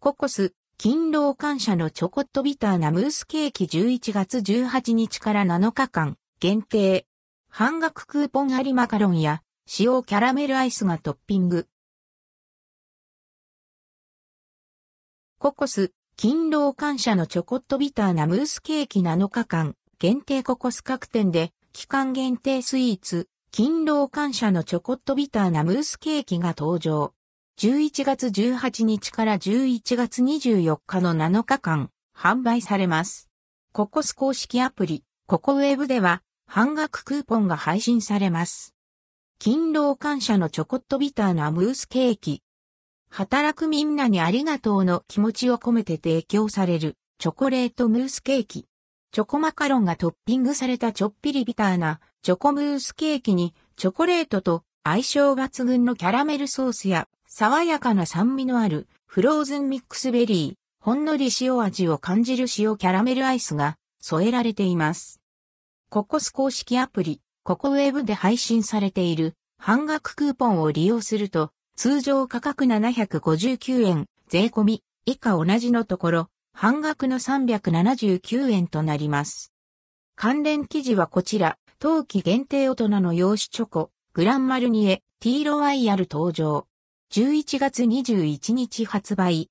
ココス、勤労感謝のチョコットビターなムースケーキ11月18日から7日間限定。半額クーポンありマカロンや塩キャラメルアイスがトッピング。ココス、勤労感謝のチョコットビターなムースケーキ7日間限定ココス各店で期間限定スイーツ、勤労感謝のチョコットビターなムースケーキが登場。11月18日から11月24日の7日間、販売されます。ココス公式アプリ、ココウェブでは、半額クーポンが配信されます。勤労感謝のチョコットビターなムースケーキ。働くみんなにありがとうの気持ちを込めて提供されるチョコレートムースケーキ。チョコマカロンがトッピングされたちょっぴりビターなチョコムースケーキにチョコレートと相性抜群のキャラメルソースや爽やかな酸味のあるフローズンミックスベリー、ほんのり塩味を感じる塩キャラメルアイスが添えられています。ココス公式アプリ、ココウェブで配信されている半額クーポンを利用すると通常価格759円、税込み以下同じのところ半額の379円となります。関連記事はこちら、冬季限定大人の洋酒チョコ、グランマルニエ、ティーロワイヤル登場。11月21日発売。